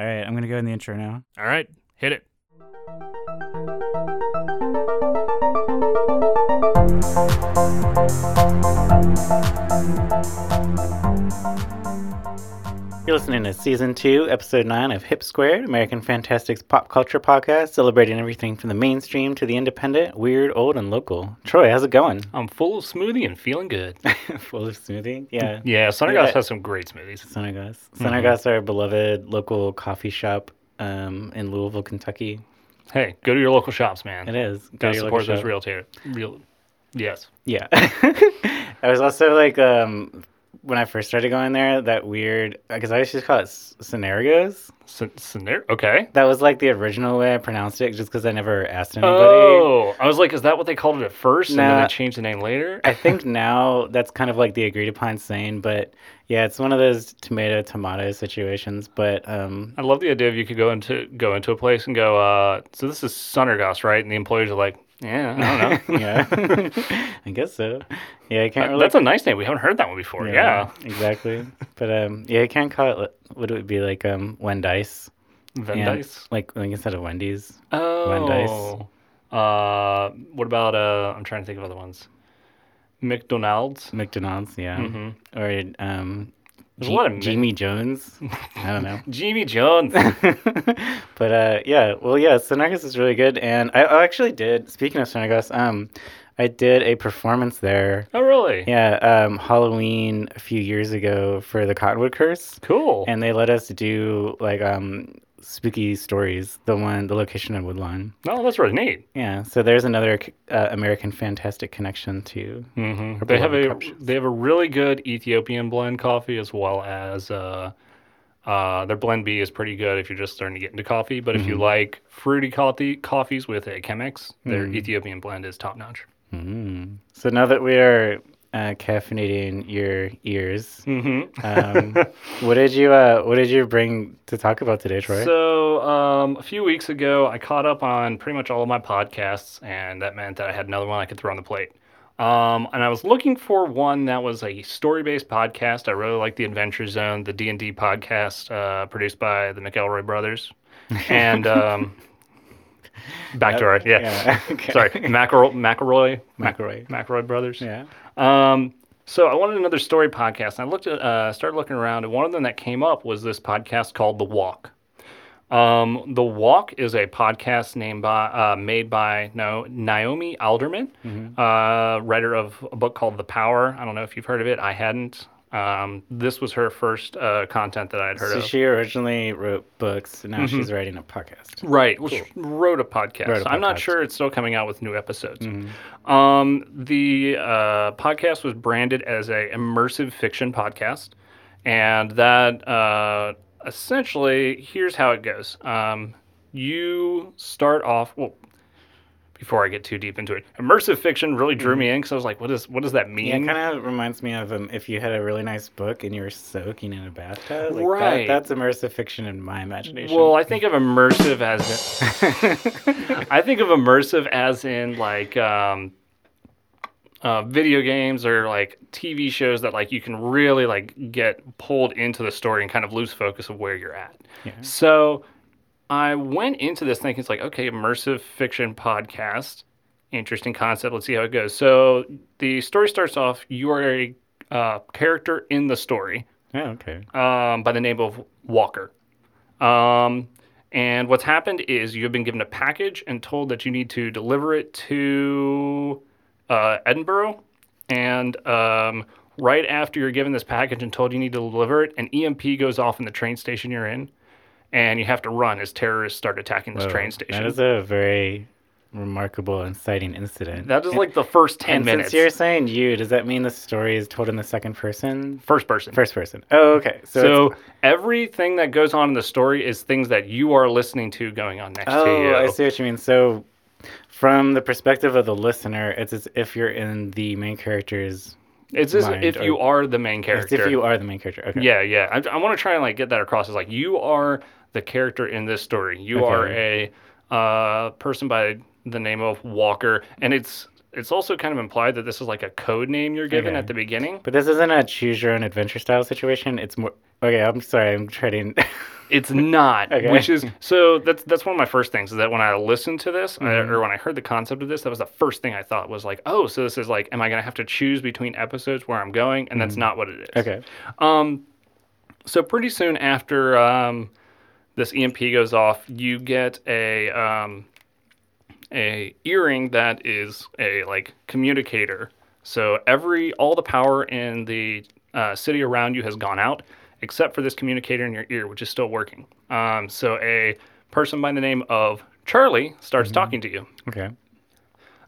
All right, I'm gonna go in the intro now. All right, hit it. You're listening to season two, episode nine of Hip Squared, American Fantastic's pop culture podcast, celebrating everything from the mainstream to the independent, weird, old, and local. Troy, how's it going? I'm full of smoothie and feeling good. Full of smoothie? Yeah. Yeah, Sunergos has some great smoothies. Sunergos. Sunergos are our beloved local coffee shop um, in Louisville, Kentucky. Hey, go to your local shops, man. It is. Go Gotta to your local support those shop. real, ta- real. Yes. Yeah. I was also like, um, when I first started going there, that weird, because I used to call it Scenarios. Sce- scenario. Okay. That was like the original way I pronounced it, just because I never asked anybody. Oh, I was like, is that what they called it at first, and then they changed the name later? I think now that's kind of like the agreed upon saying, but yeah, it's one of those tomato tomato situations. But um, I love the idea of you could go into go into a place and go, uh, so this is Sunergos, right? And the employees are like, yeah, I don't know. yeah, I guess so. Yeah, I can't really. That's a nice name. We haven't heard that one before. Yeah. exactly. But um, yeah, I can't call it. What would it be like? Um, Wendy's. Vendice. Like, like instead of Wendy's. Oh. Uh, what about uh? I'm trying to think of other ones. McDonald's. McDonald's, yeah. Mm-hmm. Or um, There's a G- lot of Jimmy John's. I don't know. Jimmy John's. but uh, yeah, well, yeah, Sunergos is really good, and I, I actually did. Speaking of Sunergos, um, I did a performance there. oh, really? Yeah, um, Halloween a few years ago for the Cottonwood Curse, Cool. and they let us do like um spooky stories. The one, the location in Woodlawn. no, that's really neat. Yeah, so there's another uh, American Fantastic connection to. hmm They have a they have a really good Ethiopian blend coffee as well as uh, uh, their blend B is pretty good if you're just starting to get into coffee. But if you Mm-hmm. like fruity coffee coffees with a Chemex, their Mm. Ethiopian blend is top notch. Mm. So now that we are uh, caffeinating your ears, hmm um, what did you uh, what did you bring to talk about today, Troy? So, um, a few weeks ago, I caught up on pretty much all of my podcasts, and that meant that I had another one I could throw on the plate. Um, and I was looking for one that was a story-based podcast. I really like the Adventure Zone, the D and D podcast uh, produced by the McElroy brothers, and um, back to our yeah, yeah. okay. sorry, McElroy, McElroy, McElroy. McElroy brothers. Yeah. Um, so I wanted another story podcast. And I looked at, uh, started looking around, and one of them that came up was this podcast called The Walk. Um, the Walk is a podcast named by, uh, made by no Naomi Alderman, uh, writer of a book called The Power. I don't know if you've heard of it. I hadn't. Um, this was her first uh, content that I had heard So of. she originally wrote books, and now she's writing a podcast. Right, which wrote a podcast. Wrote a I'm not sure it's still coming out with new episodes. Um, the uh, podcast was branded as a immersive fiction podcast, and that uh, essentially here's how it goes. Um, you start off well. Before I get too deep into it, immersive fiction really drew me in because I was like, "What is what does that Yeah, mean?" it kind of reminds me of um, if you had a really nice book and you were soaking in a bathtub. Like Right. That, that's immersive fiction in my imagination. Well, I think of immersive as in, I think of immersive as in like um, uh, video games or like TV shows that like you can really like get pulled into the story and kind of lose focus of where you're at. Yeah. So I went into this thinking it's like okay, immersive fiction podcast, interesting concept. Let's see how it goes. So the story starts off. You are a uh, character in the story yeah, okay. um, by the name of Walker. Um, and what's happened is you've been given a package and told that you need to deliver it to uh, Edinburgh. And um, right after you're given this package and told you need to deliver it, an EMP goes off in the train station you're in. And you have to run as terrorists start attacking this Whoa, train station. That is a very remarkable and exciting incident. That is like the first 10 and minutes. since you're saying you, does that mean the story is told in the second person? First person. First person. Oh, okay. So, So, everything that goes on in the story is things that you are listening to going on next to you. oh, I see what you mean. So, from the perspective of the listener, it's as if you're in the main character's. It's as if or- you are the main character. if you are the main character. Okay. Yeah, yeah. I, I want to try and like get that across. Is like you are the character in this story. You are a uh, person by the name of Walker, and it's it's also kind of implied that this is like a code name you're given Okay. at the beginning. But this isn't a choose your own adventure style situation. It's more. Okay, I'm sorry. I'm trying. It's not, Okay. which is so that's that's one of my first things is that when I listened to this uh, Mm-hmm. or when I heard the concept of this, that was the first thing I thought was like, oh, so this is like, am I gonna have to choose between episodes where I'm going? And that's not what it is. Mm-hmm. okay. Um, so pretty soon after um, this EMP goes off, you get a um, a earring that is a like communicator. So every all the power in the uh, city around you has gone out, except for this communicator in your ear, which is still working. Um, so a person by the name of Charlie starts talking to you. Okay.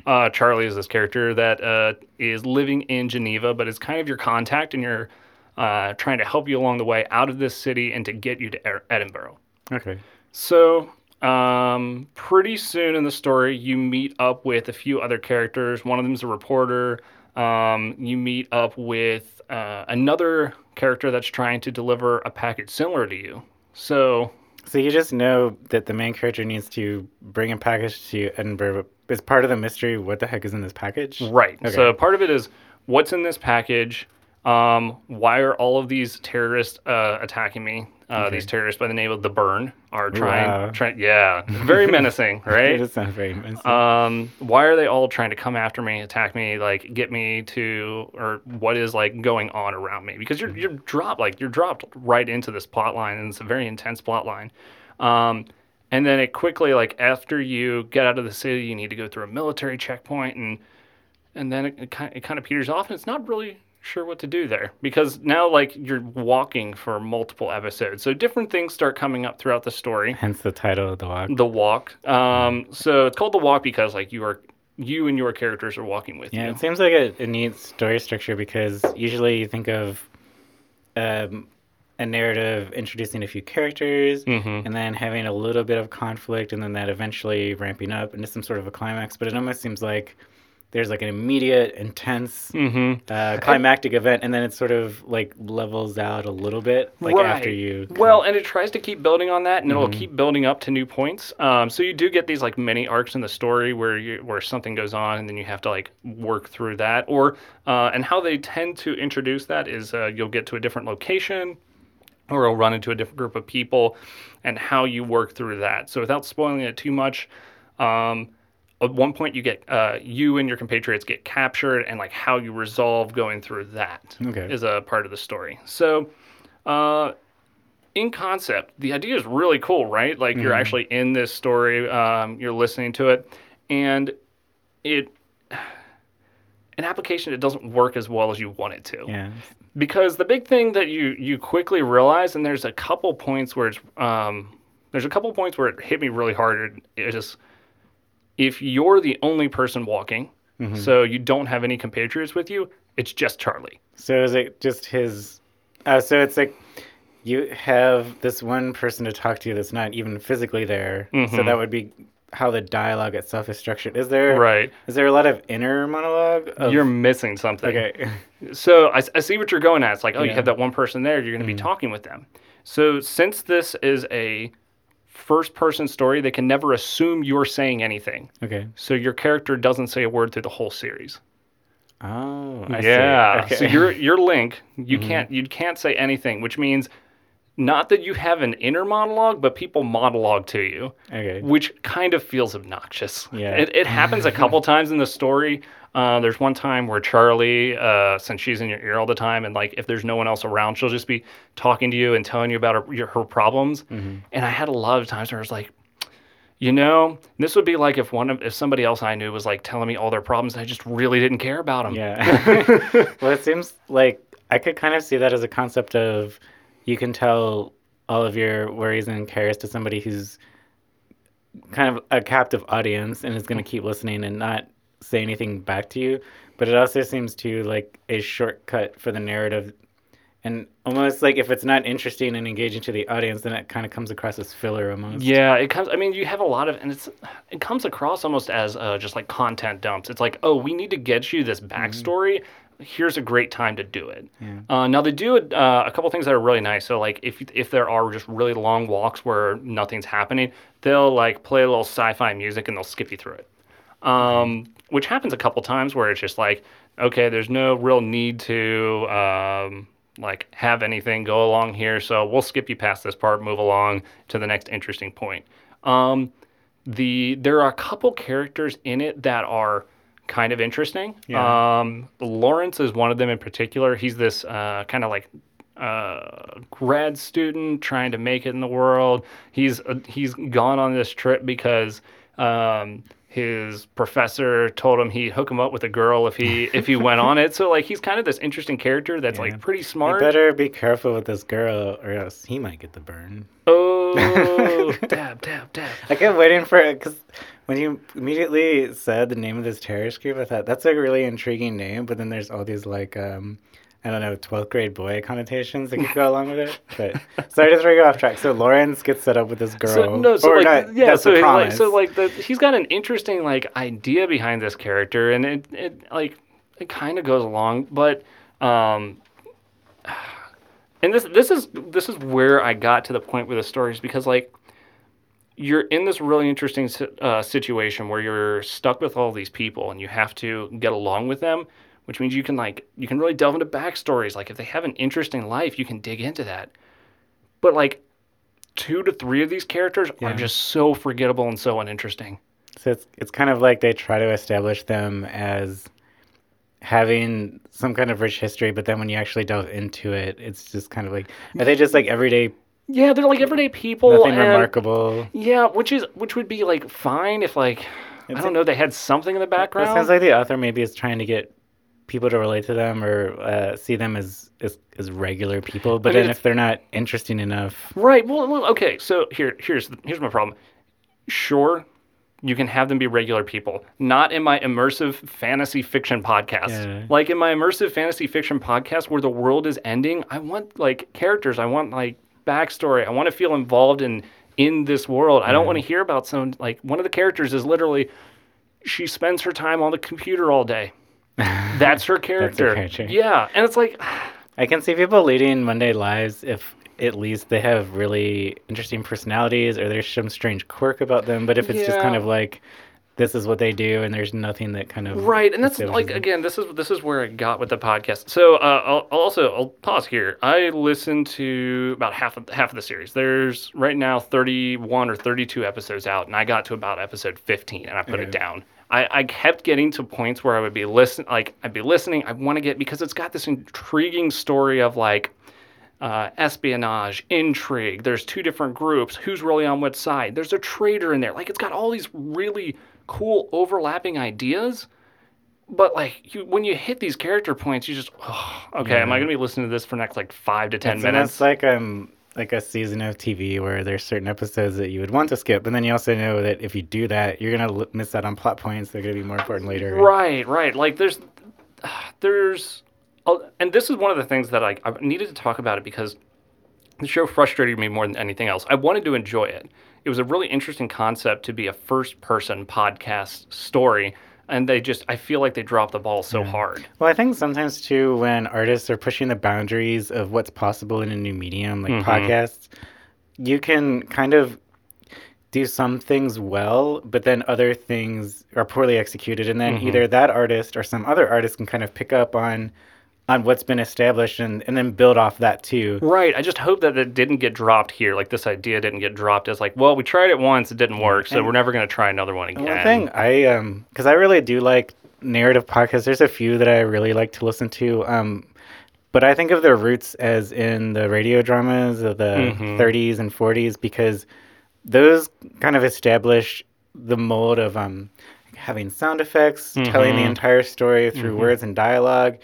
Uh, Charlie is this character that uh, is living in Geneva, but is kind of your contact, and you're uh, trying to help you along the way out of this city and to get you to Edinburgh. Okay. So, um, pretty soon in the story, you meet up with a few other characters. One of them is a reporter. Um, you meet up with uh, another character that's trying to deliver a package similar to you. So, So you just know that the main character needs to bring a package to Edinburgh. Is part of the mystery what the heck is in this package? Right. Okay. So part of it is what's in this package. Um, why are all of these terrorists uh, attacking me? Uh, These terrorists by the name of the Burn are trying. Wow. trying yeah, very menacing, right? does sound very menacing. Um, why are they all trying to come after me, attack me, like get me to, or what is like going on around me? Because you're you're dropped, like you're dropped right into this plot line, and it's a very intense plot line. Um, and then it quickly, like after you get out of the city, you need to go through a military checkpoint, and and then it, it, kind, it kind of peters off, and it's not really sure what to do there because now like you're walking for multiple episodes, so different things start coming up throughout the story Hence the title of the walk. the walk. Um, so it's called the walk because like you are you and your characters are walking with Yeah, you. it seems like a, a neat story structure because usually you think of um, a narrative introducing a few characters Mhm. and then having a little bit of conflict and then that eventually ramping up into some sort of a climax. But it almost seems like there's like an immediate, intense, Mm-hmm. uh, climactic event and then it sort of like levels out a little bit like after you. Well, and it tries to keep building on that, and it'll keep building up to new points. Um, so you do get these like mini arcs in the story where you where something goes on, and then you have to like work through that. Or uh, and how they tend to introduce that is uh, you'll get to a different location, or you'll run into a different group of people, and how you work through that. So without spoiling it too much. Um, at one point, you get uh, you and your compatriots get captured, and like how you resolve going through that is Okay. a part of the story. So, uh, in concept, the idea is really cool, right? Like you're actually in this story, um, you're listening to it, and it an application it doesn't work as well as you want it to yeah. because the big thing that you you quickly realize, and there's a couple points where it's um, there's a couple points where it hit me really hard. It is if you're the only person walking, so you don't have any compatriots with you, it's just Charlie. So is it just his? Uh, so it's like you have this one person to talk to that's not even physically there. So Mhm. that would be how the dialogue itself is structured. Is there? Right. Is there a lot of inner monologue? Of, You're missing something. okay. So I, I see what you're going at. It's like, oh, you have that one person there, you're going to be talking with them. So since this is a first person story, they can never assume you're saying anything. Okay. So your character doesn't say a word through the whole series. Oh, I yeah. see. Okay. So your your link, you mm-hmm. can't you can't say anything, which means not that you have an inner monologue, but people monologue to you, okay. which kind of feels obnoxious. Yeah. It, it happens a couple times in the story. Uh, there's one time where Charlie, uh, since she's in your ear all the time, and like if there's no one else around, she'll just be talking to you and telling you about her, your, her problems. Mm-hmm. And I had a lot of times where I was like, you know, this would be like if one of if somebody else I knew was like telling me all their problems, and I just really didn't care about them. Yeah. well, it seems like I could kind of see that as a concept of you can tell all of your worries and cares to somebody who's kind of a captive audience and is going to keep listening and not say anything back to you. But it also seems to like a shortcut for the narrative. And almost like if it's not interesting and engaging to the audience, then it kind of comes across as filler almost. Yeah, it comes. I mean, you have a lot of, and it's it comes across almost as uh, just like content dumps. It's like, oh, we need to get you this backstory. Here's a great time to do it. Yeah. Uh, now they do uh, a couple things that are really nice. So like if if there are just really long walks where nothing's happening, they'll like play a little sci-fi music and they'll skip you through it. Um, which happens a couple times where it's just like, okay, there's no real need to um, like have anything go along here, so we'll skip you past this part, move along to the next interesting point. Um, the there are a couple characters in it that are kind of interesting. Yeah. Um, Lawrence is one of them in particular. He's this uh, kind of like uh, grad student trying to make it in the world. He's uh, he's gone on this trip because um, his professor told him he'd hook him up with a girl if he if he went on it. So like he's kind of this interesting character that's Yeah. like pretty You smart. better be careful with this girl, or else he might get the burn. Oh, dab dab dab. I kept waiting for it because when you immediately said the name of this terrorist group, I thought that's a really intriguing name. But then there's all these like um, I don't know, twelfth grade boy connotations that could go along with it. But sorry to throw you off track. So Lawrence gets set up with this girl. So no, so or like not, yeah, that's so the he- like so like the, he's got an interesting like idea behind this character, and it it like it kind of goes along, but um, and this this is this is where I got to the point with the stories because like you're in this really interesting uh, situation where you're stuck with all these people and you have to get along with them which means you can like you can really delve into backstories like if they have an interesting life you can dig into that but like two to three of these characters Yeah. are just so forgettable and so uninteresting So it's it's kind of like they try to establish them as having some kind of rich history, but then when you actually delve into it, it's just kind of like are they just like everyday, yeah they're like everyday people nothing and- remarkable? yeah which is which would be like fine if like i don't know they had something in the It background sounds like the author maybe is trying to get people to relate to them or uh, see them as, as as regular people, but mean, then if they're not interesting enough, Right. Well, well okay. So here, here's here's my problem. Sure, you can have them be regular people. Not in my immersive fantasy fiction podcast. Yeah. Like in my immersive fantasy fiction podcast, where the world is ending, I want like characters. I want like backstory. I want to feel involved in in this world. I don't want to hear about some like one of the characters is literally she spends her time on the computer all day. That's her character. character. Yeah, and it's like I can see people leading Monday lives if at least they have really interesting personalities or there's some strange quirk about them. But if it's just kind of like this is what they do and there's nothing that kind of Right, and that's like them. again, this is this is where I got with the podcast. So uh, I'll, I'll also I'll pause here. I listened to about half of half of the series. There's right now 31 or 32 episodes out, and I got to about episode 15, and I put it down. I, I kept getting to points where I would be listen like I'd be listening. I want to get because it's got this intriguing story of like uh, espionage, intrigue. There's two different groups. Who's really on what side? There's a traitor in there. Like it's got all these really cool overlapping ideas. But like you, when you hit these character points, you just oh, okay. Am I gonna be listening to this for next like five to ten It's minutes? It's like um like a season of TV where there's certain episodes that you would want to skip, and then you also know that if you do that, you're gonna miss out on plot points. They're gonna be more important later. Right, right. Like there's, there's, oh, and this is one of the things that I, I needed to talk about it because the show frustrated me more than anything else. I wanted to enjoy it. It was a really interesting concept to be a first-person podcast story, and they just, I feel like they drop the ball so hard. Well, I think sometimes too, when artists are pushing the boundaries of what's possible in a new medium like Mhm. podcasts, you can kind of do some things well, but then other things are poorly executed, and then Mhm. either that artist or some other artist can kind of pick up on on what's been established and, and then build off that too. Right. I just hope that it didn't get dropped here. Like this idea didn't get dropped as like, well, we tried it once, it didn't work, so And- we're never going to try another one again. One thing I um because I really do like narrative podcasts. There's a few that I really like to listen to. Um, but I think of their roots as in the radio dramas of the Mhm. 30s and 40s because those kind of establish the mold of um having sound effects, telling the Mhm. entire story through Mhm. words and dialogue,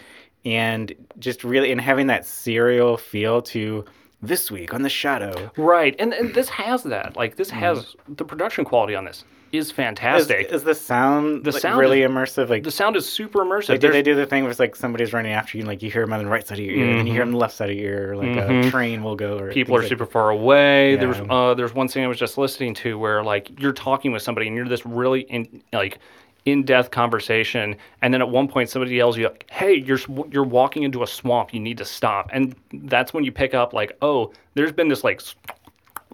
and just really and having that serial feel to this week on the shadow. Right. And, and this has that. Like this has the production quality on this is Is, fantastic. is the sound The like, sound really immersive? Like the sound is super immersive. Like, did they do the thing where it's like somebody's running after you, and like you hear them on the right side of your ear, and then you hear them on the left side of your ear, or like a Mhm. train will go, or people are like- super far away. Yeah. uh, there's one thing I was just listening to where like you're talking with somebody and you're this really in like in-depth conversation, and then at one point somebody yells you like, "Hey, you're you're walking into a swamp. You need to stop." And that's when you pick up like, "Oh, there's been this like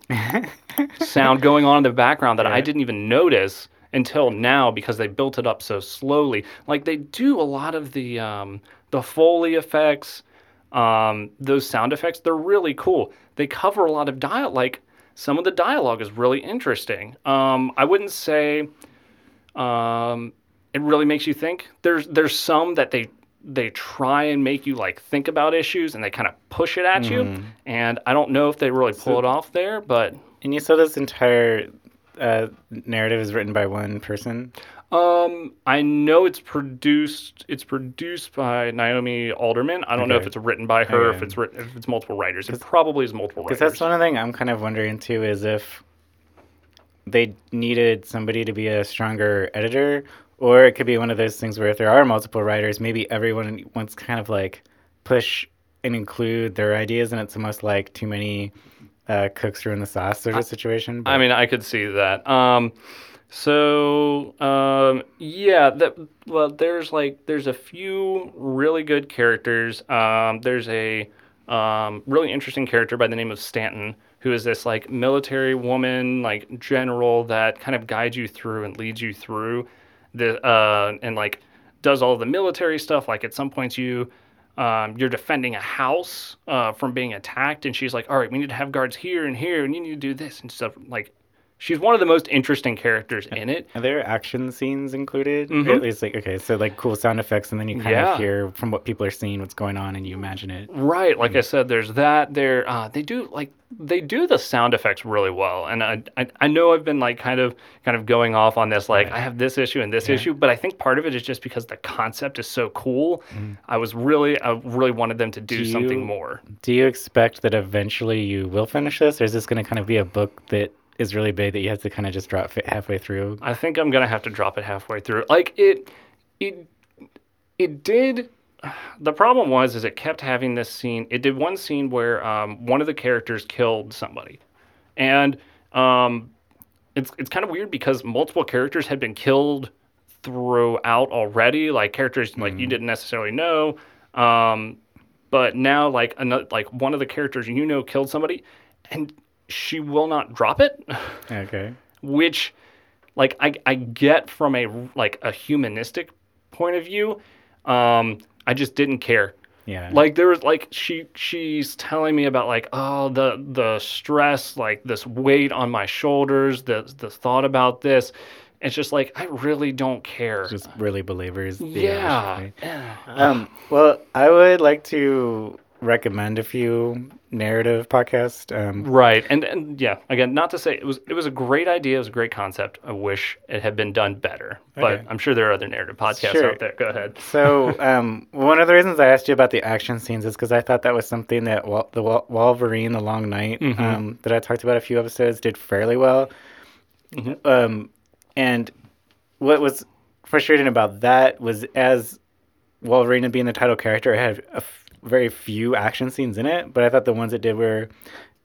sound going on in the background that I didn't even notice." until now because they built it up so slowly. Like they do a lot of the um, the foley effects, um, those sound effects. They're really cool. They cover a lot of dial. Like some of the dialogue is really interesting. Um, I wouldn't say um, it really makes you think. There's there's some that they they try and make you like think about issues and they kind of push it at you. And I don't know if they really pull it off there, but And you said this entire uh, narrative is written by one person. Um, I know it's produced. It's produced by Naomi Alderman. I don't know if it's written by her, if it's written, if it's multiple writers. It probably is multiple Because writers. that's one thing I'm kind of wondering too is if they needed somebody to be a stronger editor, or it could be one of those things where if there are multiple writers, maybe everyone wants to kind of like push and include their ideas, and it's almost like too many uh, cooks ruin the sauce sort of situation. I mean, I could see that. Um, so um, yeah, that well, there's like there's a few really good characters. Um, there's a um, really interesting character by the name of Stanton, who is this like military woman, like general that kind of guides you through and leads you through the uh, and like does all the military stuff. Like at some points you. Um, you're defending a house uh, from being attacked, and she's like, "All right, we need to have guards here and here, and you need to do this and stuff." Like, she's one of the most interesting characters in it. Are there action scenes included? Mhm. At least, like, okay, so like cool sound effects, and then you kind Yeah. of hear from what people are seeing what's going on, and you imagine it. Right, like I said, there's that. There, uh, they do like they do the sound effects really well, and I, I, I know I've been like kind of kind of going off on this, like I have this issue and this issue, but I think part of it is just because the concept is so cool. I was really, I really wanted them to do, Do something you- more. Do you expect that eventually you will finish this, or is this going to kind of be a book that is really big that you have to kind of just drop halfway through? I think I'm gonna have to drop it halfway through. Like it, it, it did. The problem was, is it kept having this scene. It did one scene where um, one of the characters killed somebody, and um, it's it's kind of weird because multiple characters had been killed throughout already. Like characters like you didn't necessarily know, um, but now like another like one of the characters you know killed somebody, and she will not drop it. Okay. which like I, I get from a like a humanistic point of view um i just didn't care Yeah. like there was like she she's telling me about like oh the the stress like this weight on my shoulders the the thought about this it's just like i really don't care just really believers. the yeah? Um, well, I would like to recommend a few narrative podcasts. Um, right and and yeah again not to say it was it was a great idea it was a great concept i wish it had been done better but Okay. i'm sure there are other narrative podcasts Sure. out there go ahead so, um, one of the reasons I asked you about the action scenes is because I thought that was something that Wol- the Wol- Wolverine: The Long Night Mhm. um, that I talked about a few episodes did fairly well. Mhm. Um, and what was frustrating about that was as Wolverine being the title character, I had a f- very few action scenes in it, but I thought the ones it did were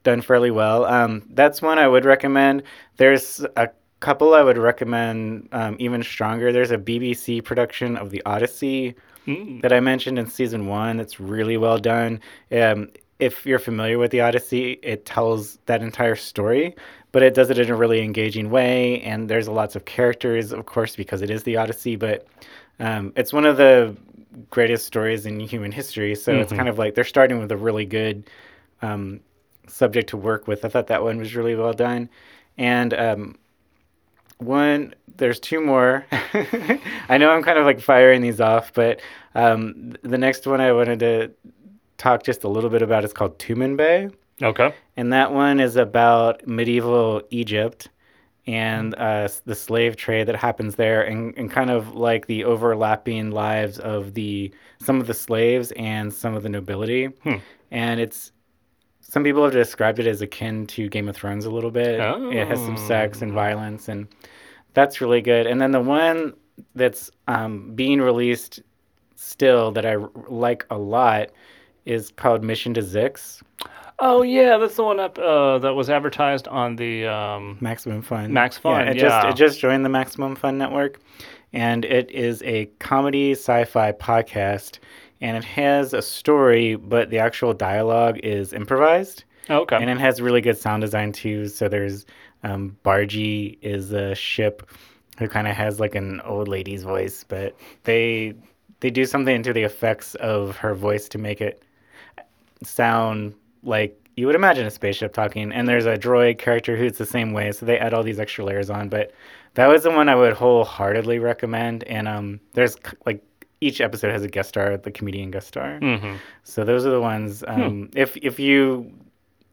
done fairly well. Um, that's one I would recommend. There's a couple I would recommend um, even stronger. There's a BBC production of The Odyssey Mm. that I mentioned in season one. It's really well done. Um, if you're familiar with The Odyssey, it tells that entire story, but it does it in a really engaging way. And there's lots of characters, of course, because it is The Odyssey, but um, it's one of the greatest stories in human history. So it's Mhm. kind of like they're starting with a really good um, subject to work with. I thought that one was really well done. And um, one, there's two more. I know I'm kind of like firing these off, but um, the next one I wanted to talk just a little bit about is called Tumanbay. okay And that one is about medieval Egypt and uh, the slave trade that happens there, and, and kind of like the overlapping lives of the some of the slaves and some of the nobility. Hmm. And it's some people have described it as akin to Game of Thrones a little bit. It has some sex and Oh. violence, and that's really good. And then the one that's um, being released still that I r- like a lot is called Mission to Zyxx. Oh yeah, that's the one up uh, that was advertised on the. Um, Maximum Fun. Max Fun, it yeah. just it just joined the Maximum Fun network, and it is a comedy sci-fi podcast, and it has a story, but the actual dialogue is improvised, okay. and it has really good sound design too. So there's um, Bargie is a ship who kind of has like an old lady's voice, but they they do something to the effects of her voice to make it sound like you would imagine a spaceship talking. And there's a droid character who's the same way, so they add all these extra layers on. But that was the one I would wholeheartedly recommend. And um, there's like each episode has a guest star, the comedian guest star. hmm So those are the ones. Um, If if you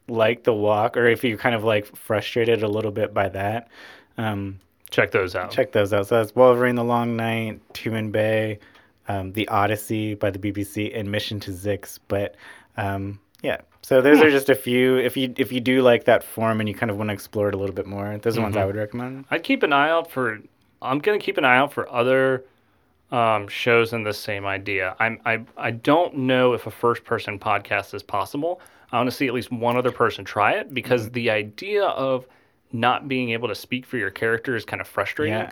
like the walk, or if you're kind of like frustrated a little bit by that, um, Check those out. check those out. So that's Wolverine: The Long Night, Tumanbay, um, The Odyssey by the BBC, and Mission to Zyxx. But um, yeah, so those are just a few. If you if you do like that form and you kind of want to explore it a little bit more, those are ones I would recommend. I'd keep an eye out for. I'm gonna keep an eye out for other um, shows in the same idea. I'm I I don't know if a first person podcast is possible. I want to see at least one other person try it because Mm-hmm. the idea of not being able to speak for your character is kind of frustrating. Yeah.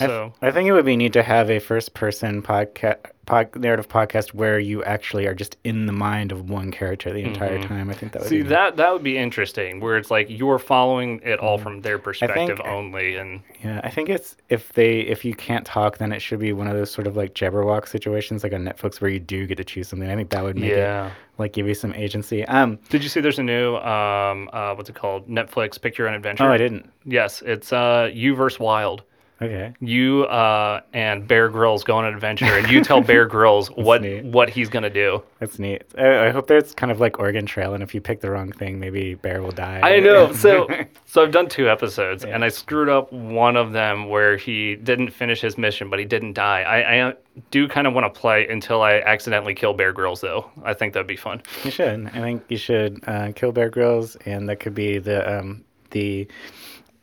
I th- So I think it would be neat to have a first person podcast pod, narrative podcast where you actually are just in the mind of one character the entire time. I think that would Mm-hmm. see be that that would be interesting, where it's like you're following it all from their perspective think- only, and Yeah, I think it's if they if you can't talk, then it should be one of those sort of like Jabberwock situations, like on Netflix, where you do get to choose something. I think that would make it yeah. like give you some agency. Um, Did you see there's a new um uh what's it called Netflix Pick Your Own Adventure? oh, I didn't. Yes, it's uh you versus Wild. Okay, You uh, and Bear Grylls go on an adventure, and you tell Bear Grylls what neat. what he's gonna do. that's neat. I, I hope there's kind of like Oregon Trail, and if you pick the wrong thing, maybe Bear will die. I know. So so I've done two episodes, and I screwed up one of them where he didn't finish his mission, but he didn't die. I, I uh, do kind of want to play until I accidentally kill Bear Grylls, though. I think that'd be fun. you should. I think you should uh, kill Bear Grylls, and that could be the um the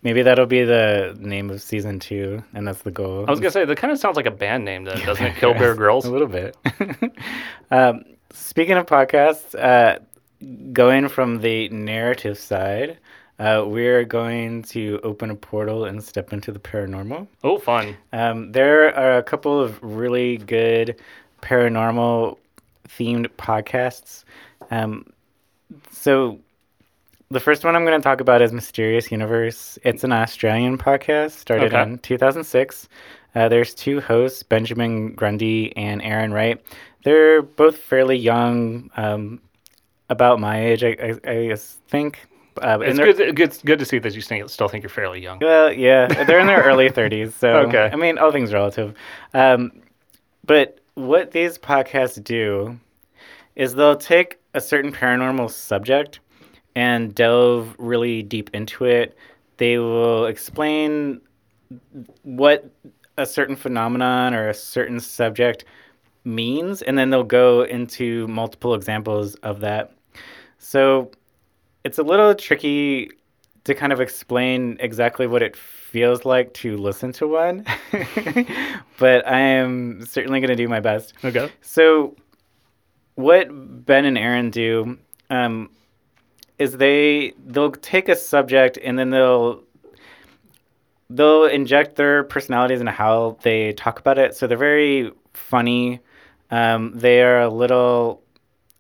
maybe that'll be the name of season two, and that's the goal. I was gonna say that kind of sounds like a band name, though, doesn't it? Kill Bear Girls. A little bit. um, speaking of podcasts, uh, going from the narrative side, uh, we're going to open a portal and step into the paranormal. Oh, fun. Um, there are a couple of really good paranormal themed podcasts. Um, so the first one I'm going to talk about is Mysterious Universe. It's an Australian podcast started Okay. in 2006. Uh, there's two hosts, Benjamin Grundy and Aaron Wright. They're both fairly young, um, about my age, I, I, I guess, think. Uh, It's good. Good, good to see that you still think you're fairly young. well, yeah, they're in their early 30s. So, Okay. I mean, all things relative. Um, but what these podcasts do is they'll take a certain paranormal subject and delve really deep into it. They will explain what a certain phenomenon or a certain subject means, and then they'll go into multiple examples of that. So it's a little tricky to kind of explain exactly what it feels like to listen to one, but I am certainly going to do my best. Okay. So, what Ben and Aaron do um, is they they'll take a subject and then they'll they'll inject their personalities into how they talk about it. So they're very funny. Um, they are a little.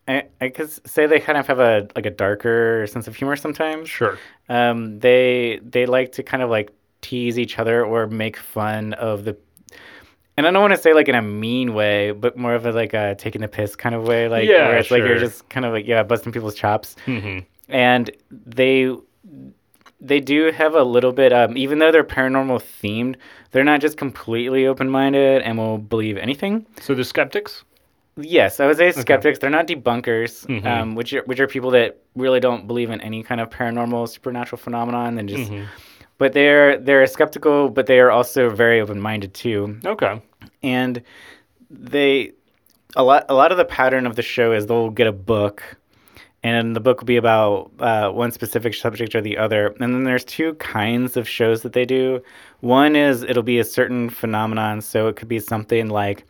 I, I could say they kind of have a like a darker sense of humor sometimes. Sure. Um, they they like to kind of like tease each other or make fun of the and I don't want to say like in a mean way, but more of a like a taking the piss kind of way, like Yeah, where it's like you're just kind of like yeah, busting people's chops. hmm And they they do have a little bit um even though they're paranormal themed, they're not just completely open minded and will believe anything. So the skeptics. Yes, I would say skeptics. They're not debunkers, Mhm. um, which are which are people that really don't believe in any kind of paranormal, supernatural phenomenon, and just. Mhm. But they're they're skeptical, but they are also very open minded too, Okay. and they a lot a lot of the pattern of the show is they'll get a book, and the book will be about uh, one specific subject or the other, and then there's two kinds of shows that they do. One is it'll be a certain phenomenon, so it could be something like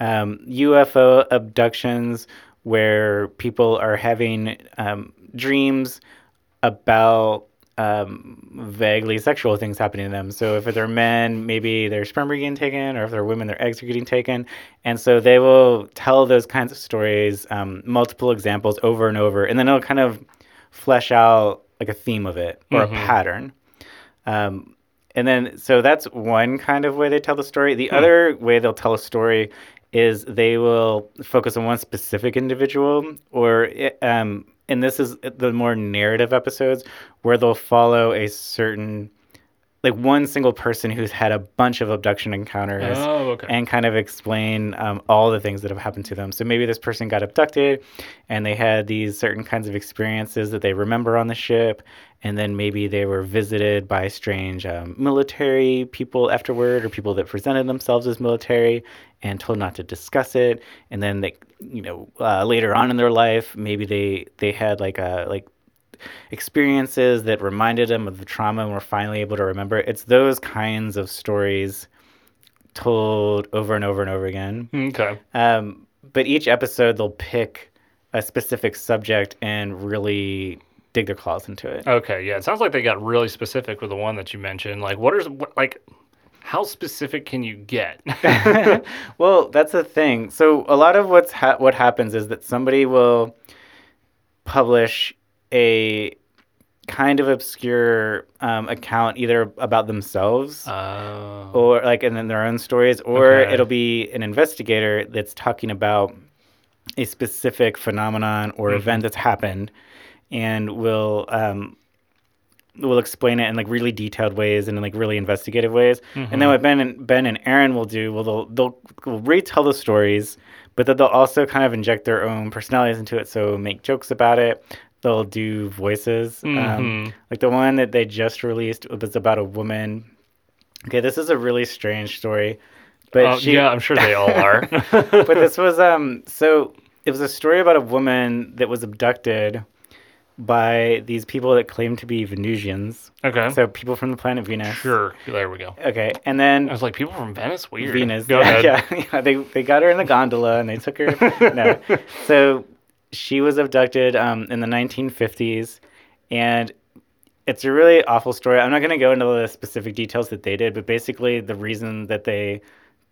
um, UFO abductions, where people are having um, dreams about um, vaguely sexual things happening to them. So if they're men, maybe their sperm are getting taken, or if they're women, their eggs are getting taken. And so they will tell those kinds of stories, um, multiple examples over and over, and then it'll kind of flesh out like a theme of it or Mhm. a pattern. Um, and then so that's one kind of way they tell the story. Hmm. The other way they'll tell a story is they will focus on one specific individual, or it, um, and this is the more narrative episodes where they'll follow a certain like one single person who's had a bunch of abduction encounters Oh, okay. and kind of explain um, all the things that have happened to them. So maybe this person got abducted and they had these certain kinds of experiences that they remember on the ship. And then maybe they were visited by strange um, military people afterward or people that presented themselves as military and told not to discuss it. And then they, you know, uh, later on in their life, maybe they, they had like a, like experiences that reminded them of the trauma and were finally able to remember. It's those kinds of stories told over and over and over again. okay. Um, but each episode, they'll pick a specific subject and really dig their claws into it. Okay. Yeah. It sounds like they got really specific with the one that you mentioned. Like, what is what, like, how specific can you get? well, that's the thing. So a lot of what's ha- what happens is that somebody will publish a kind of obscure um, account either about themselves Oh. or like and then their own stories or Okay. it'll be an investigator that's talking about a specific phenomenon or event that's happened and will um will explain it in like really detailed ways and in like really investigative ways and then what ben and ben and aaron will do will they'll, they'll, will retell the stories but then they'll also kind of inject their own personalities into it so make jokes about it they'll do voices um, Mhm. like the one that they just released was about a woman okay this is a really strange story but Oh, she yeah, I'm sure they all are. but this was um so it was a story about a woman that was abducted by these people that claim to be Venusians. okay. So people from the planet Venus. sure. There we go. Okay, and then I was like, people from Venice? Weird. Venus. Go yeah, ahead. yeah, yeah. They they got her in the gondola and they took her. no, so she was abducted um, in the 1950s, and it's a really awful story. I'm not going to go into the specific details that they did, but basically the reason that they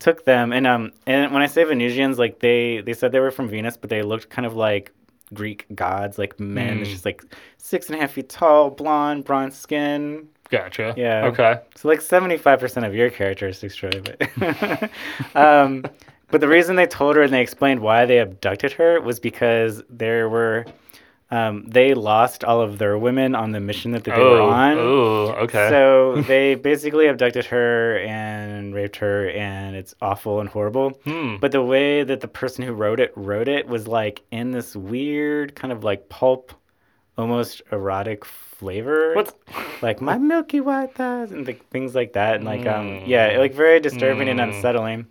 took them and um and when I say Venusians, like they they said they were from Venus, but they looked kind of like Greek gods, like men, Mm. just like six and a half feet tall, blonde, bronze skin, Gotcha. Yeah. Okay. so like seventy five percent of your characteristics, really. But um, but the reason they told her and they explained why they abducted her was because there were um, they lost all of their women on the mission that they were oh. on. Oh. Okay. So they basically abducted her and raped her, and it's awful and horrible. hmm. But the way that the person who wrote it wrote it was like in this weird kind of like pulp, almost erotic flavor. What's like my milky white thighs and like, things like that, and like um Mm. yeah, like very disturbing and Mm. unsettling.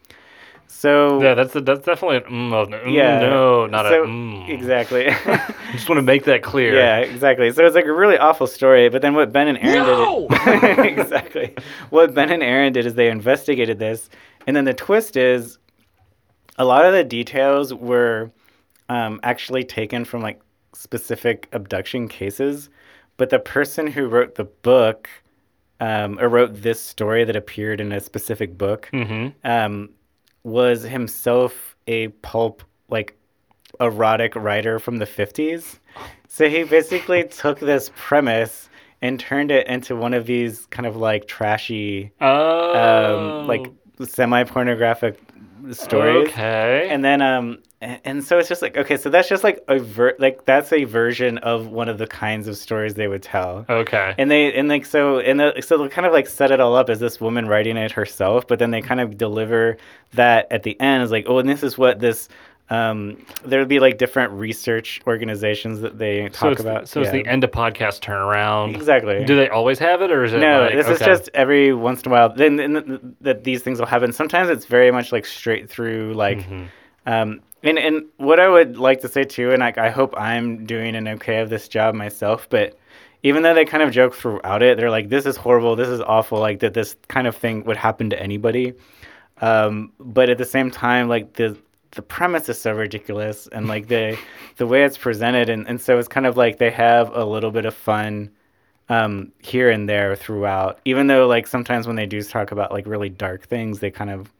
So yeah? That's that's definitely. A, mm, no, mm, Yeah, No, not so- a. Mm. exactly. I just want to make that clear. Yeah, exactly. So it's like a really awful story. But then what Ben and Aaron No! did, exactly. What Ben and Aaron did is they investigated this, and then the twist is, a lot of the details were um, actually taken from like specific abduction cases, but the person who wrote the book, um, or wrote this story that appeared in a specific book, Mm-hmm. um, was himself a pulp like erotic writer from the 50s. So he basically took this premise and turned it into one of these kind of like trashy, Oh. um, like semi pornographic stories. Okay. And then, um, and, and so it's just like, okay, so that's just like a ver- like that's a version of one of the kinds of stories they would tell. okay. And they and like so and the, so they kind of like set it all up as this woman writing it herself, but then they kind of deliver that at the end is like, oh, and this is what this. Um, there would be like different research organizations that they talk it's, about. so it's the end of podcast turnaround. exactly. Do they always have it, or is it no, like, this is just every once in a while. Then, that these things will happen. Sometimes it's very much like straight through, like Mhm. um, and and what I would like to say too, and like I hope I'm doing an okay of this job myself, but even though they kind of joke throughout it, they're like, "This is horrible. This is awful. Like that this kind of thing would happen to anybody." Um, but at the same time, like the the premise is so ridiculous, and like the the way it's presented, and and so it's kind of like they have a little bit of fun um, here and there throughout. Even though like sometimes when they do talk about like really dark things, they kind of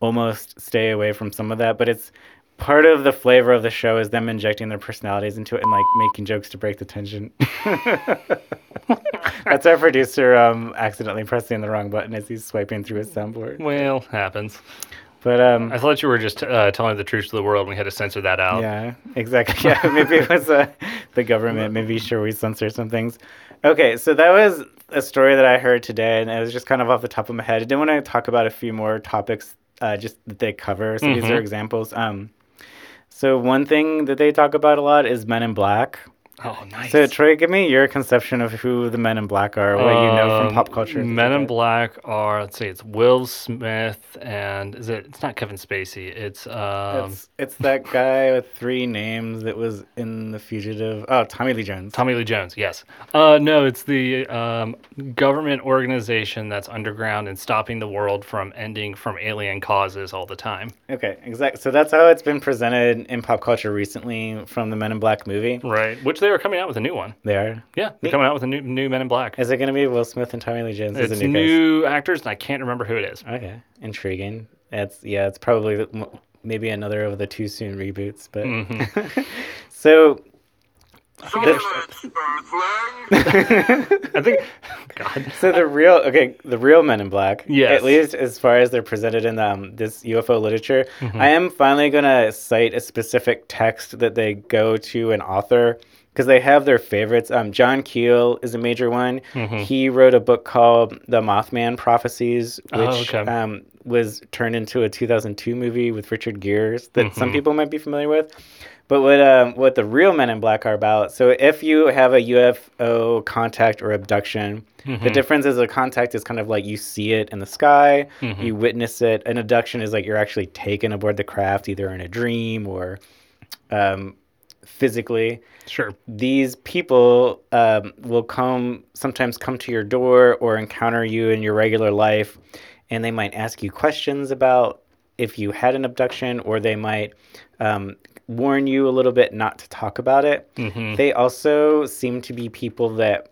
almost stay away from some of that. But it's part of the flavor of the show is them injecting their personalities into it and like making jokes to break the tension. That's our producer um, accidentally pressing the wrong button as he's swiping through his soundboard. Well, happens. But um, I thought you were just uh, telling the truth to the world. and We had to censor that out. Yeah, exactly. Yeah, maybe it was uh, the government. Maybe sure we censor some things. Okay, so that was a story that I heard today, and it was just kind of off the top of my head. I did want to talk about a few more topics, uh, just that they cover. So these are examples. Um, so one thing that they talk about a lot is Men in Black. Oh, nice. So Troy, give me your conception of who the Men in Black are, what you know from Um, pop culture. Men in. Black are let's see, it's Will Smith and is it? It's not Kevin Spacey. It's um, It's, it's that guy with three names that was in The Fugitive. Oh, Tommy Lee Jones. Tommy Lee Jones. Yes. Uh, no, it's the um, government organization that's underground and stopping the world from ending from alien causes all the time. Okay, exactly. So that's how it's been presented in pop culture recently from the Men in Black movie. Right. Which they are coming out with a new one. They are. Yeah, they're coming out with a new new Men in Black. Is it going to be Will Smith and Tommy Lee Jones? as It's a new, new actors, and I can't remember who it is. Okay, intriguing. It's yeah, it's probably the- maybe another of the too soon reboots, but Mm-hmm. so I think. God. so the real okay the real men in black Yes. at least as far as they're presented in um, this ufo literature Mm-hmm. i am finally going to cite a specific text that they go to an author because they have their favorites um, john keel is a major one Mm-hmm. he wrote a book called the mothman prophecies which Oh, okay. um, was turned into a 2002 movie with richard gere's that Mm-hmm. some people might be familiar with but what um, what the real Men in Black are about? So if you have a UFO contact or abduction, the difference is a contact is kind of like you see it in the sky, you witness it. An abduction is like you're actually taken aboard the craft, either in a dream or um, physically. Sure. These people um, will come sometimes come to your door or encounter you in your regular life, and they might ask you questions about if you had an abduction, or they might um, warn you a little bit not to talk about it. They also seem to be people that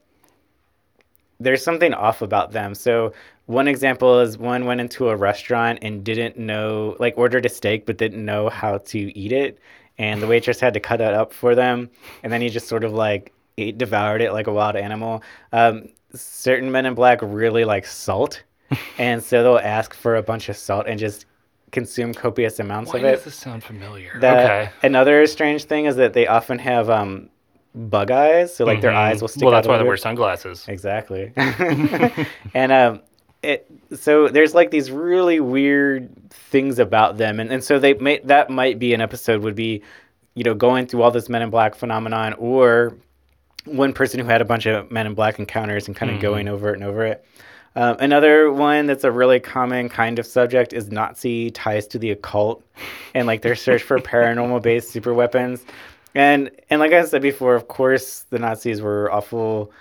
there's something off about them. So one example is one went into a restaurant and didn't know, like ordered a steak but didn't know how to eat it, and the waitress had to cut it up for them, and then he just sort of like ate, devoured it like a wild animal. Um, certain men in black really like salt, and so they'll ask for a bunch of salt and just consume copious amounts Why of it. does this sound familiar? Okay. Another strange thing is that they often have um, bug eyes, so like their Mhm. eyes will stick Well, that's why they wear sunglasses. Exactly. and um, it so there's like these really weird things about them, and, and so they may that might be an episode would be, you know, going through all this Men in Black phenomenon, or one person who had a bunch of Men in Black encounters and kind of going over it and over it. Um, another one that's a really common kind of subject is Nazi ties to the occult and like their search for paranormal based super weapons. And and like I said before, of course the Nazis were awful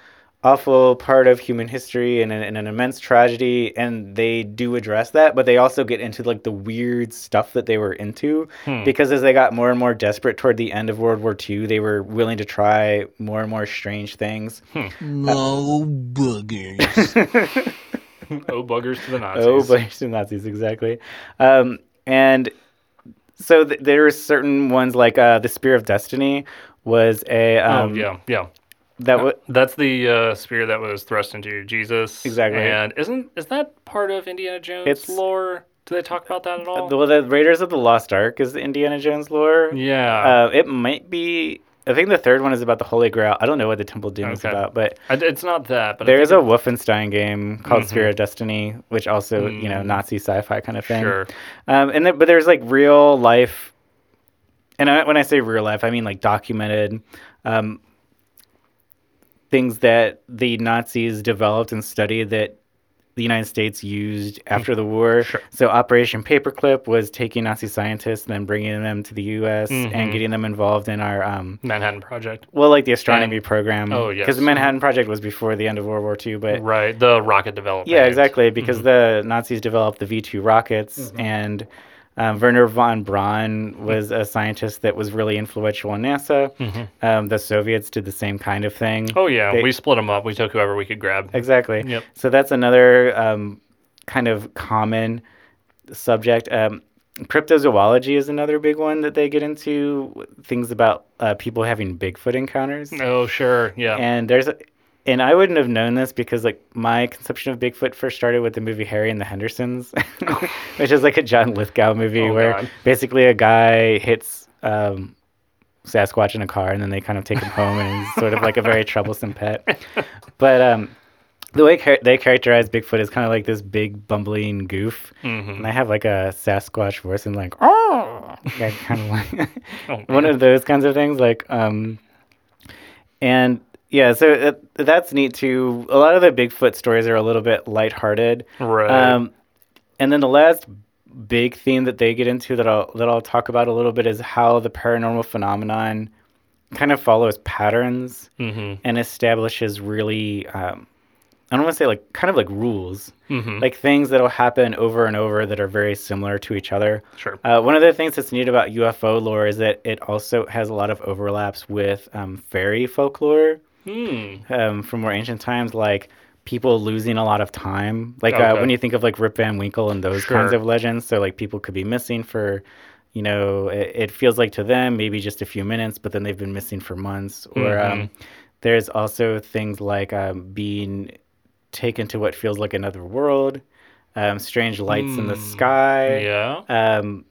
awful part of human history and an, and an immense tragedy and they do address that but they also get into like the weird stuff that they were into because as they got more and more desperate toward the end of world war ii they were willing to try more and more strange things No buggers. oh, buggers to the Nazis. Oh, buggers to the Nazis exactly. Um, and so th- there were certain ones like uh, the Spear of Destiny was a Oh, um, yeah, yeah. That w- That's the uh, spear that was thrust into Jesus. Exactly. And isn't is that part of Indiana Jones It's- lore? Do they talk about that at all? well, the Raiders of the Lost Ark is the Indiana Jones lore. yeah. Uh, it might be. I think the third one is about the Holy Grail. I don't know what the Temple Doom is about, but I- it's not that, but there is a Wolfenstein game called Spear of Destiny, which also you know Nazi sci-fi kind of thing. Sure. Um, and then, but there's like real life, and I, when I say real life, I mean like documented um, things that the Nazis developed and studied that the United States used after the war. Sure. So Operation Paperclip was taking Nazi scientists and then bringing them to the U.S. and getting them involved in our um, Manhattan Project. well, like the astronomy And- program. oh, yes. because the Manhattan Project was before the end of World War II, but Right. The rocket development. yeah, exactly. Because Mm-hmm. the Nazis developed the V 2 rockets, and um, Wernher von Braun was a scientist that was really influential in NASA. Um, the Soviets did the same kind of thing. Mm-hmm. Oh yeah, They- we split them up. We took whoever we could grab. Exactly. Yep. So that's another um, kind of common subject. Um, cryptozoology is another big one that they get into. Things about uh, people having Bigfoot encounters. Oh, sure. Yeah. And there's, a, and I wouldn't have known this because like my conception of Bigfoot first started with the movie Harry and the Hendersons, which is like a John Lithgow movie Oh, where God. basically a guy hits um, Sasquatch in a car and then they kind of take him home and he's sort of like a very troublesome pet. But um, the way they characterize Bigfoot is kind of like this big bumbling goof, Mhm. and I have like a Sasquatch voice and like oh, like, kind of like Oh, one of those kinds of things like um and yeah so it, that's neat too a lot of the bigfoot stories are a little bit lighthearted Right. um and then the last big theme that they get into that I'll that I'll talk about a little bit is how the paranormal phenomenon kind of follows patterns mm-hmm. and establishes really um I don't want to say like kind of like rules, Mm-hmm. like things that'll happen over and over that are very similar to each other. sure. Uh, one of the things that's neat about UFO lore is that it also has a lot of overlaps with um, fairy folklore Hmm. um, from more ancient times, like people losing a lot of time. Like Okay. uh, when you think of like Rip Van Winkle and those kinds of legends, so like people could be missing for, you know, it, it feels like to them maybe just a few minutes, but then they've been missing for months. Or Mhm. um, there's also things like um, being taken to what feels like another world, um, strange lights in the Hmm. sky Yeah. um,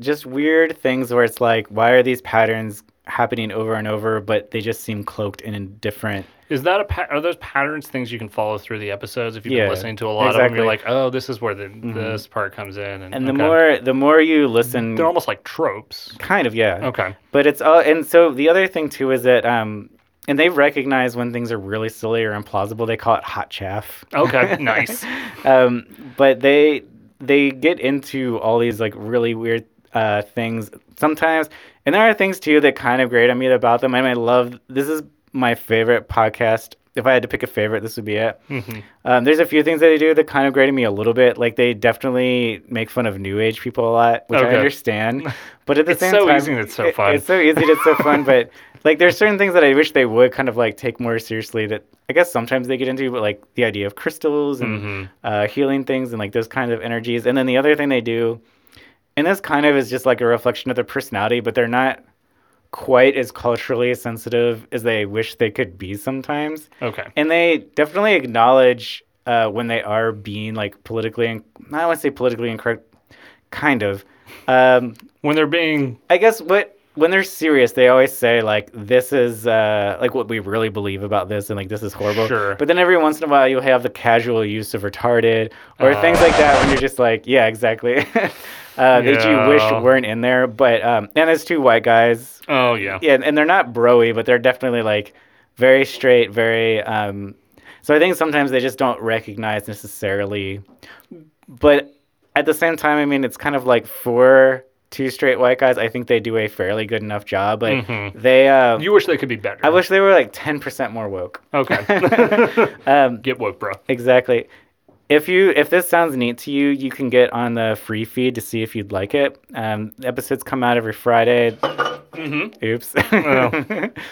just weird things where it's like, why are these patterns happening over and over, but they just seem cloaked in a different. Is that a pa- are those patterns things you can follow through the episodes if you've Yeah, been listening to a lot of them? You're like, oh, this is where the, this part comes in, and, And the okay. more the more you listen, they're almost like tropes. kind of yeah. Okay. But it's all, and so the other thing too is that, um, and they recognize when things are really silly or implausible. They call it hot chaff. Okay. nice. um, but they they get into all these like really weird uh, things sometimes, and there are things too that kind of grate on me about them. And I love this is my favorite podcast. If I had to pick a favorite, this would be it. Mhm. Um, there's a few things that they do that kind of grate on me a little bit. Like they definitely make fun of New Age people a lot, which I understand. But at the It's same so time, easy it's so it- fun. It's so easy. It's so fun. But like, there's certain things that I wish they would kind of like take more seriously. That I guess sometimes they get into, but like the idea of crystals and Mhm. uh, healing things and like those kinds of energies. And then the other thing they do, and this kind of is just like a reflection of their personality, but they're not quite as culturally sensitive as they wish they could be sometimes. Okay. And they definitely acknowledge uh, when they are being like politically, in- I don't want to say politically incorrect, kind of. Um, When they're being I guess what when they're serious, they always say like this is uh, like what we really believe about this, and like this is horrible. Sure. But then every once in a while, you'll have the casual use of retarded or things like that when you're just like, yeah, exactly. uh, That you wish weren't in there. But um, and there's two white guys. oh yeah. Yeah, and they're not broy, but they're definitely like very straight, very. Um, so I think sometimes they just don't recognize necessarily. But at the same time, I mean, it's kind of like for two straight white guys, I think they do a fairly good enough job. Like Mhm. they, uh, You wish they could be better. I wish they were like ten percent more woke. Okay. Um, Get woke, bro. exactly. If you if this sounds neat to you, you can get on the free feed to see if you'd like it. Um, episodes come out every Friday. Mm-hmm. Oops.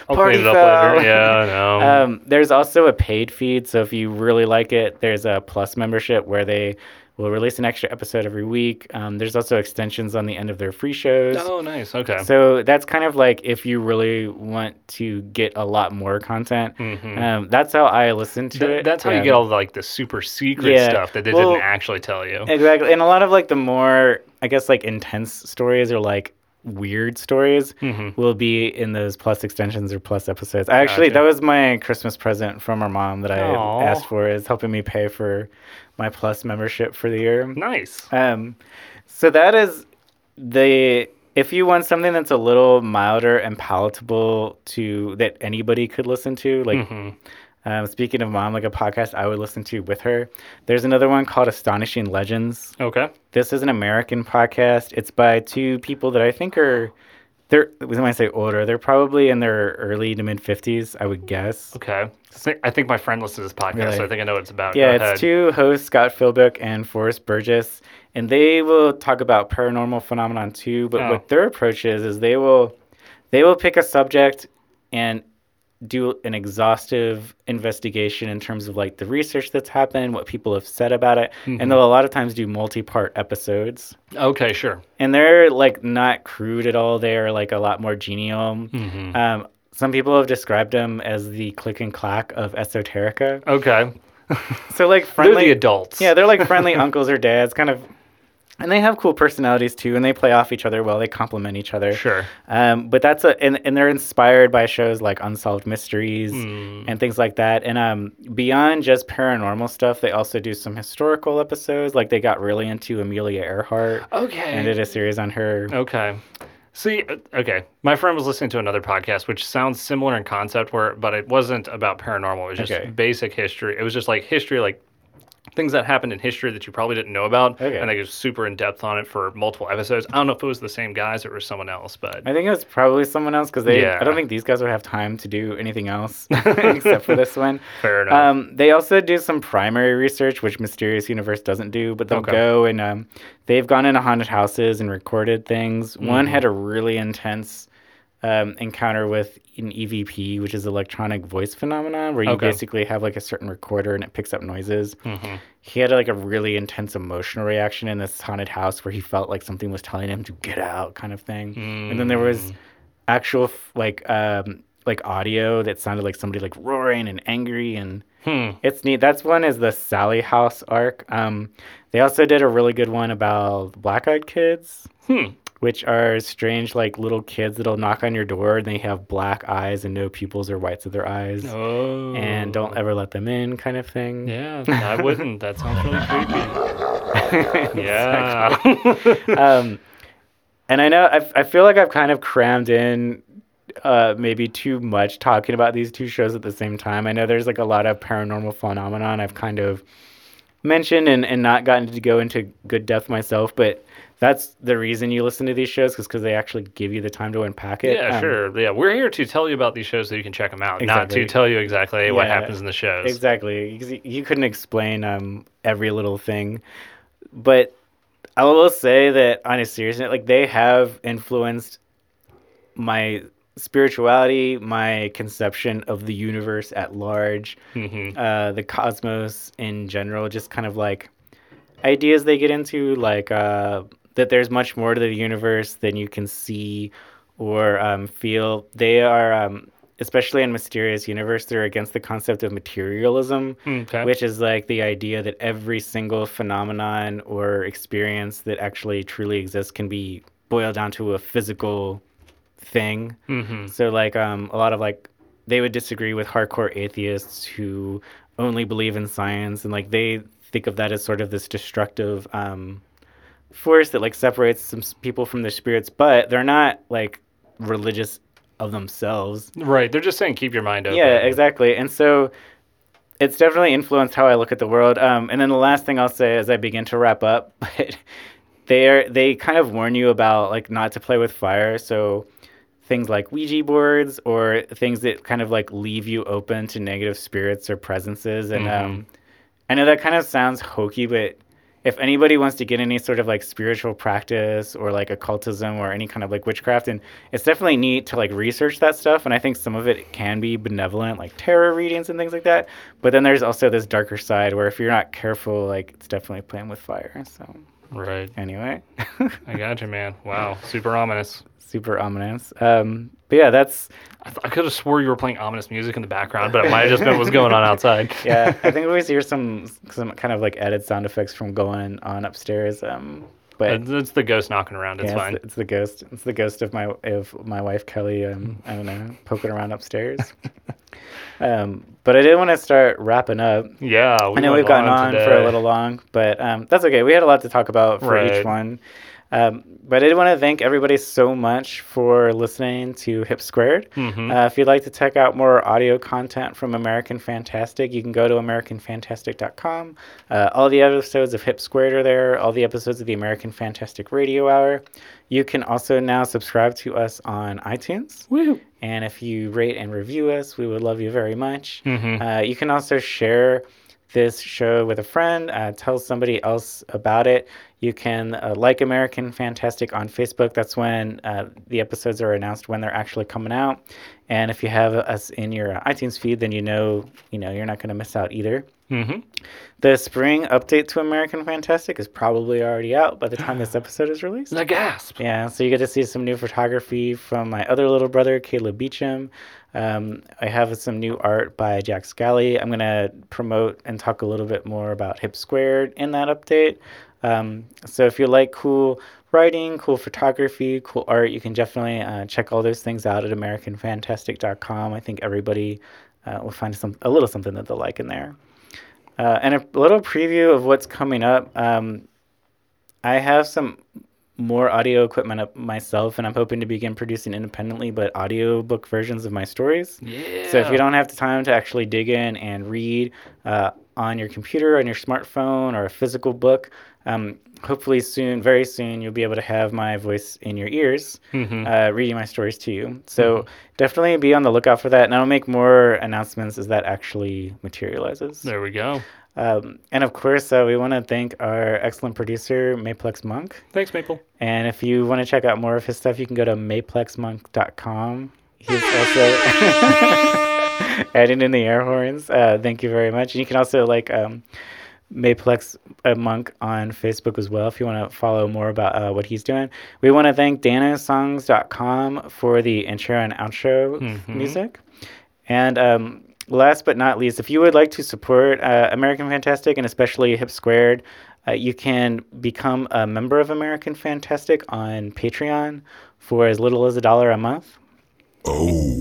I'll Party clean it up later. Yeah, I know. Um, there's also a paid feed, so if you really like it, there's a plus membership where they will release an extra episode every week. Um, there's also extensions on the end of their free shows. oh, nice. Okay. So that's kind of like if you really want to get a lot more content. Mhm. Um, that's how I listen to Th- it. that's how you get all like the super secret Yeah. stuff that they Well, didn't actually tell you. Exactly. And a lot of like the more, I guess, like intense stories or like weird stories Mhm. will be in those plus extensions or plus episodes. I actually, Gotcha. that was my Christmas present from our mom that I Aw. asked for is helping me pay for my plus membership for the year. Nice. Um, so that is the if you want something that's a little milder and palatable to that anybody could listen to, like Mhm. um, speaking of mom, like a podcast I would listen to with her. There's another one called Astonishing Legends. Okay. This is an American podcast. It's by two people that I think are they're when I say older, they're probably in their early to mid fifties, I would guess. Okay. I think my friend listens to this podcast, so I think I know what it's about. Yeah, it's two hosts, Scott Philbrook and Forrest Burgess, and they will talk about paranormal phenomenon too. But Oh. what their approach is is they will they will pick a subject and do an exhaustive investigation in terms of like the research that's happened, what people have said about it, and they'll a lot of times do multi-part episodes. Okay, sure. And they're like not crude at all. They're like a lot more genial. Mm-hmm. Um, some people have described them as the click and clack of esoterica. Okay. So like They're friendly the adults. Yeah, they're like friendly uncles or dads, kind of, and they have cool personalities too, and they play off each other well. They complement each other. Sure. Um, but that's a and, and they're inspired by shows like Unsolved Mysteries Hmm. and things like that. And um, beyond just paranormal stuff, they also do some historical episodes. Like they got really into Amelia Earhart Okay. and did a series on her. Okay. See, uh, okay. My friend was listening to another podcast, which sounds similar in concept, where but it wasn't about paranormal. It was just Okay. basic history. It was just like history, like things that happened in history that you probably didn't know about, Okay. and they go super in depth on it for multiple episodes. I don't know if it was the same guys or someone else, but I think it was probably someone else because they. Yeah. I don't think these guys would have time to do anything else except for this one. fair enough. Um, they also do some primary research, which Mysterious Universe doesn't do, but they'll Okay. go and um, they've gone into haunted houses and recorded things. One Mm-hmm. had a really intense um, encounter with an EVP, which is electronic voice phenomenon, where you Okay. basically have like a certain recorder and it picks up noises. Mhm. He had like a really intense emotional reaction in this haunted house where he felt like something was telling him to get out, kind of thing. And then there was Mm. actual f- like um, like audio that sounded like somebody like roaring and angry and Hmm. it's neat. That's one is the Sallie House arc. Um, they also did a really good one about black eyed kids, Hmm. Which are strange like little kids that'll knock on your door and they have black eyes and no pupils or whites of their eyes, Oh. and don't ever let them in, kind of thing. Yeah, I wouldn't. That sounds really creepy. Yeah. um, and I know I, I feel like I've kind of crammed in uh, maybe too much talking about these two shows at the same time. I know there's like a lot of paranormal phenomenon I've kind of mentioned and, and not gotten to go into good depth myself, but that's the reason you listen to these shows because they actually give you the time to unpack it. Yeah, Um, sure. Yeah, we're here to tell you about these shows so you can check them out, not to tell you exactly what happens in the shows. Exactly. You couldn't explain um, every little thing. But I will say that on a serious note, like they have influenced my spirituality, my conception of the universe at large, hmm uh, the cosmos in general, just kind of like ideas they get into, like uh, that there's much more to the universe than you can see or um, feel. They are, um, especially in Mysterious Universe, they're against the concept of materialism, Okay. which is like the idea that every single phenomenon or experience that actually truly exists can be boiled down to a physical thing. hmm So like um a lot of like they would disagree with hardcore atheists who only believe in science and like they think of that as sort of this destructive um force that like separates some people from their spirits, but they're not like religious of themselves. Right. They're just saying keep your mind open. Yeah, exactly. And so it's definitely influenced how I look at the world. Um, and then the last thing I'll say as I begin to wrap up, but they are they kind of warn you about like not to play with fire. So things like Ouija boards or things that kind of like leave you open to negative spirits or presences. And um, I know that kind of sounds hokey, but if anybody wants to get any sort of like spiritual practice or like occultism or any kind of like witchcraft and it's definitely neat to like research that stuff and i think some of it can be benevolent like tarot readings and things like that but then there's also this darker side where if you're not careful like it's definitely playing with fire so Right. anyway I got you, man. Wow. Super ominous. super ominous um but yeah that's I, th- I could have swore you were playing ominous music in the background, but it might have just been what's going on outside. yeah i think we always hear some some kind of like added sound effects from going on upstairs um but It's, the ghost knocking around. It's Yeah, fine. It's, the, it's the ghost. It's the ghost of my of my wife Kelly. Um, I don't know, poking around upstairs. um, but I did want to start wrapping up. yeah. I know we've long on for a little long, but um, that's okay. We had a lot to talk about for each one. Um, but I did want to thank everybody so much for listening to Hip Squared. Mhm. Uh, if you'd like to check out more audio content from American Fantastic, you can go to AmericanFantastic.com. Uh, all the episodes of Hip Squared are there, all the episodes of the American Fantastic Radio Hour. You can also now subscribe to us on iTunes. Woo. And if you rate and review us, we would love you very much. Mhm. Uh, you can also share this show with a friend, uh, tell somebody else about it. You can uh, like American Fantastic on Facebook. That's when uh, the episodes are announced when they're actually coming out. And if you have us in your iTunes feed, then you know you know you're not going to miss out either. Mm-hmm. The spring update to American Fantastic is probably already out by the time this episode is released. The gasp. Yeah, so you get to see some new photography from my other little brother, Caleb Beecham. Um, I have some new art by Jack Scally. I'm going to promote and talk a little bit more about Hip Squared in that update. Um, so if you like cool writing, cool photography, cool art, you can definitely uh, check all those things out at AmericanFantastic.com. I think everybody uh, will find some a little something that they'll like in there. Uh, and a little preview of what's coming up. Um, I have some more audio equipment up myself, and I'm hoping to begin producing independently, but audiobook versions of my stories. Yeah. So if you don't have the time to actually dig in and read uh, on your computer, on your smartphone, or a physical book, um, hopefully soon, very soon, you'll be able to have my voice in your ears, Mhm. uh, reading my stories to you. So definitely be on the lookout for that, and I'll make more announcements as that actually materializes. There we go. Um, and of course, uh, we want to thank our excellent producer, Maplex Monk. Thanks, Maple. And if you want to check out more of his stuff, you can go to maplexmonk.com. He's also adding in the air horns. Uh, thank you very much. And you can also like um, Maplex uh, Monk on Facebook as well if you want to follow more about uh, what he's doing. We want to thank danasongs.com for the intro and outro Mhm. music. And um, last but not least, if you would like to support uh, American Fantastic and especially Hip Squared, uh, you can become a member of American Fantastic on Patreon for as little as a dollar a month. Oh,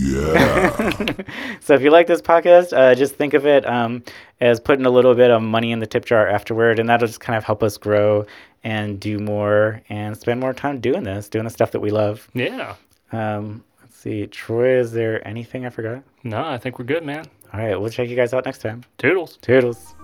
yeah. So if you like this podcast, uh, just think of it um, as putting a little bit of money in the tip jar afterward, and that'll just kind of help us grow and do more and spend more time doing this, doing the stuff that we love. Yeah. Um, let's see, Troy, is there anything I forgot? No, I think we're good, man. All right, we'll check you guys out next time. Toodles. Toodles.